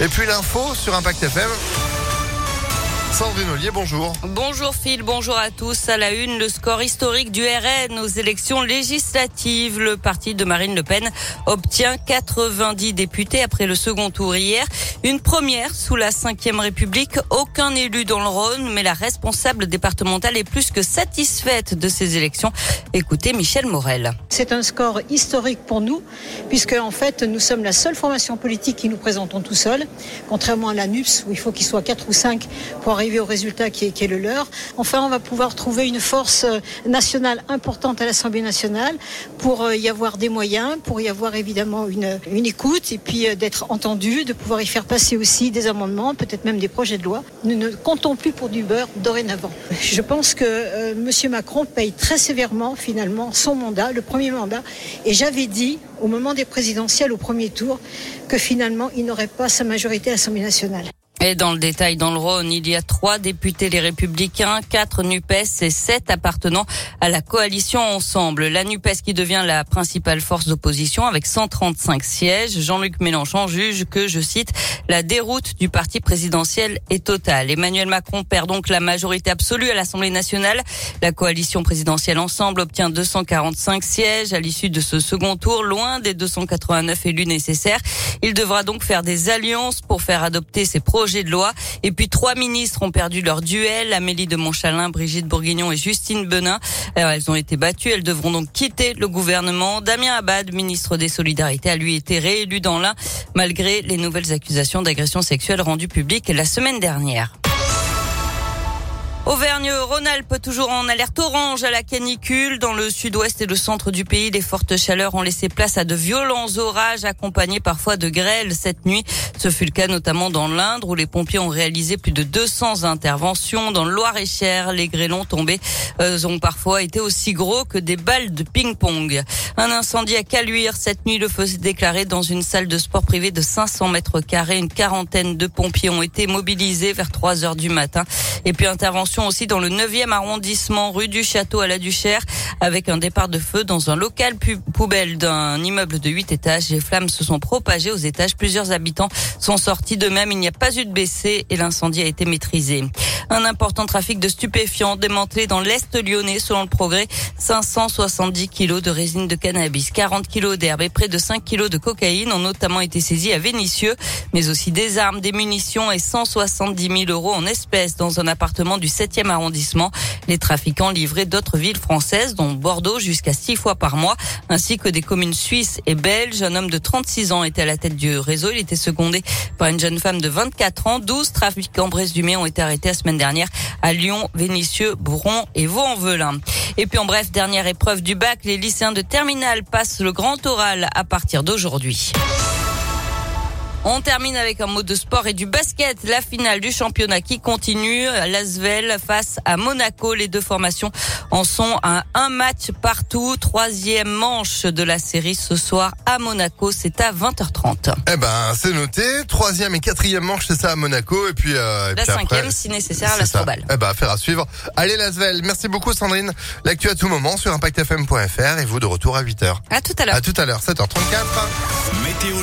Et puis l'info sur Impact FM. Sandrine Ollier, bonjour. Bonjour Phil, bonjour à tous. À la une, le score historique du RN aux élections législatives. Le parti de Marine Le Pen obtient 90 députés après le second tour hier. Une première sous la Ve République. Aucun élu dans le Rhône, mais la responsable départementale est plus que satisfaite de ces élections. Écoutez Michel Morel. C'est un score historique pour nous, puisque en fait, nous sommes la seule formation politique qui nous présentons tout seul, contrairement à la NUPS, où il faut qu'il soit 4 ou 5 pour arriver au résultat qui est, le leur. Enfin, on va pouvoir trouver une force euh, nationale importante à l'Assemblée nationale pour euh, y avoir des moyens, pour y avoir évidemment une, une écoute et puis euh, d'être entendu, de pouvoir y faire passer aussi des amendements, peut-être même des projets de loi. Nous ne comptons plus pour du beurre dorénavant. Je pense que M. Macron paye très sévèrement finalement son mandat, le premier mandat, et j'avais dit au moment des présidentielles au premier tour que finalement il n'aurait pas sa majorité à l'Assemblée nationale. Et dans le détail, dans le Rhône, il y a trois députés les Républicains, quatre NUPES et sept appartenant à la coalition Ensemble. La NUPES qui devient la principale force d'opposition avec 135 sièges. Jean-Luc Mélenchon juge que, je cite, la déroute du parti présidentiel est totale. Emmanuel Macron perd donc la majorité absolue à l'Assemblée nationale. La coalition présidentielle Ensemble obtient 245 sièges à l'issue de ce second tour, loin des 289 élus nécessaires. Il devra donc faire des alliances pour faire adopter ses projets de loi. Et puis trois ministres ont perdu leur duel. Amélie de Montchalin, Brigitte Bourguignon et Justine Benin. Alors, elles ont été battues. Elles devront donc quitter le gouvernement. Damien Abad, ministre des Solidarités, a lui été réélu dans l'un malgré les nouvelles accusations d'agression sexuelle rendues publiques la semaine dernière. Auvergne-Rhône-Alpes toujours en alerte orange à la canicule. Dans le sud-ouest et le centre du pays, les fortes chaleurs ont laissé place à de violents orages accompagnés parfois de grêles cette nuit. Ce fut le cas notamment dans l'Indre où les pompiers ont réalisé plus de 200 interventions. Dans le Loir-et-Cher, les grêlons tombés euh, ont parfois été aussi gros que des balles de ping-pong. Un incendie à Caluire cette nuit. Le feu s'est déclaré dans une salle de sport privée de 500 mètres carrés. Une quarantaine de pompiers ont été mobilisés vers 3 heures du matin. Et puis intervention aussi dans le 9e arrondissement, rue du Château à la Duchère, avec un départ de feu dans un local poubelle d'un immeuble de 8 étages. Les flammes se sont propagées aux étages. Plusieurs habitants sont sortis de même. Il n'y a pas eu de blessés et l'incendie a été maîtrisé. Un important trafic de stupéfiants démantelé dans l'Est lyonnais selon le progrès. 570 kilos de résine de cannabis, 40 kilos d'herbe et près de 5 kilos de cocaïne ont notamment été saisis à Vénissieux, mais aussi des armes, des munitions et 170 000 euros en espèces dans un appartement du 7e arrondissement. Les trafiquants livraient d'autres villes françaises, dont Bordeaux, jusqu'à 6 fois par mois, ainsi que des communes suisses et belges. Un homme de 36 ans était à la tête du réseau. Il était secondé par une jeune femme de 24 ans. 12 trafiquants brésumés ont été arrêtés la semaine dernière à Lyon, Vénissieux, Bouron et Vaux-en-Velin. Et puis en bref, dernière épreuve du bac, les lycéens de terminale passent le grand oral à partir d'aujourd'hui. On termine avec un mot de sport et du basket. La finale du championnat qui continue. L'Asvel face à Monaco. Les deux formations en sont à un match partout. Troisième manche de la série ce soir à Monaco. C'est à 20h30. Eh ben, c'est noté. Troisième et quatrième manche, c'est ça à Monaco. Et puis, euh, et la puis cinquième, après, si nécessaire, à l'Astrobal. Eh ben, affaire à suivre. Allez, Lasvel. Merci beaucoup, Sandrine. L'actu à tout moment sur ImpactFM.fr et vous de retour à 8h. À tout à l'heure. À tout à l'heure, 7h34. Météo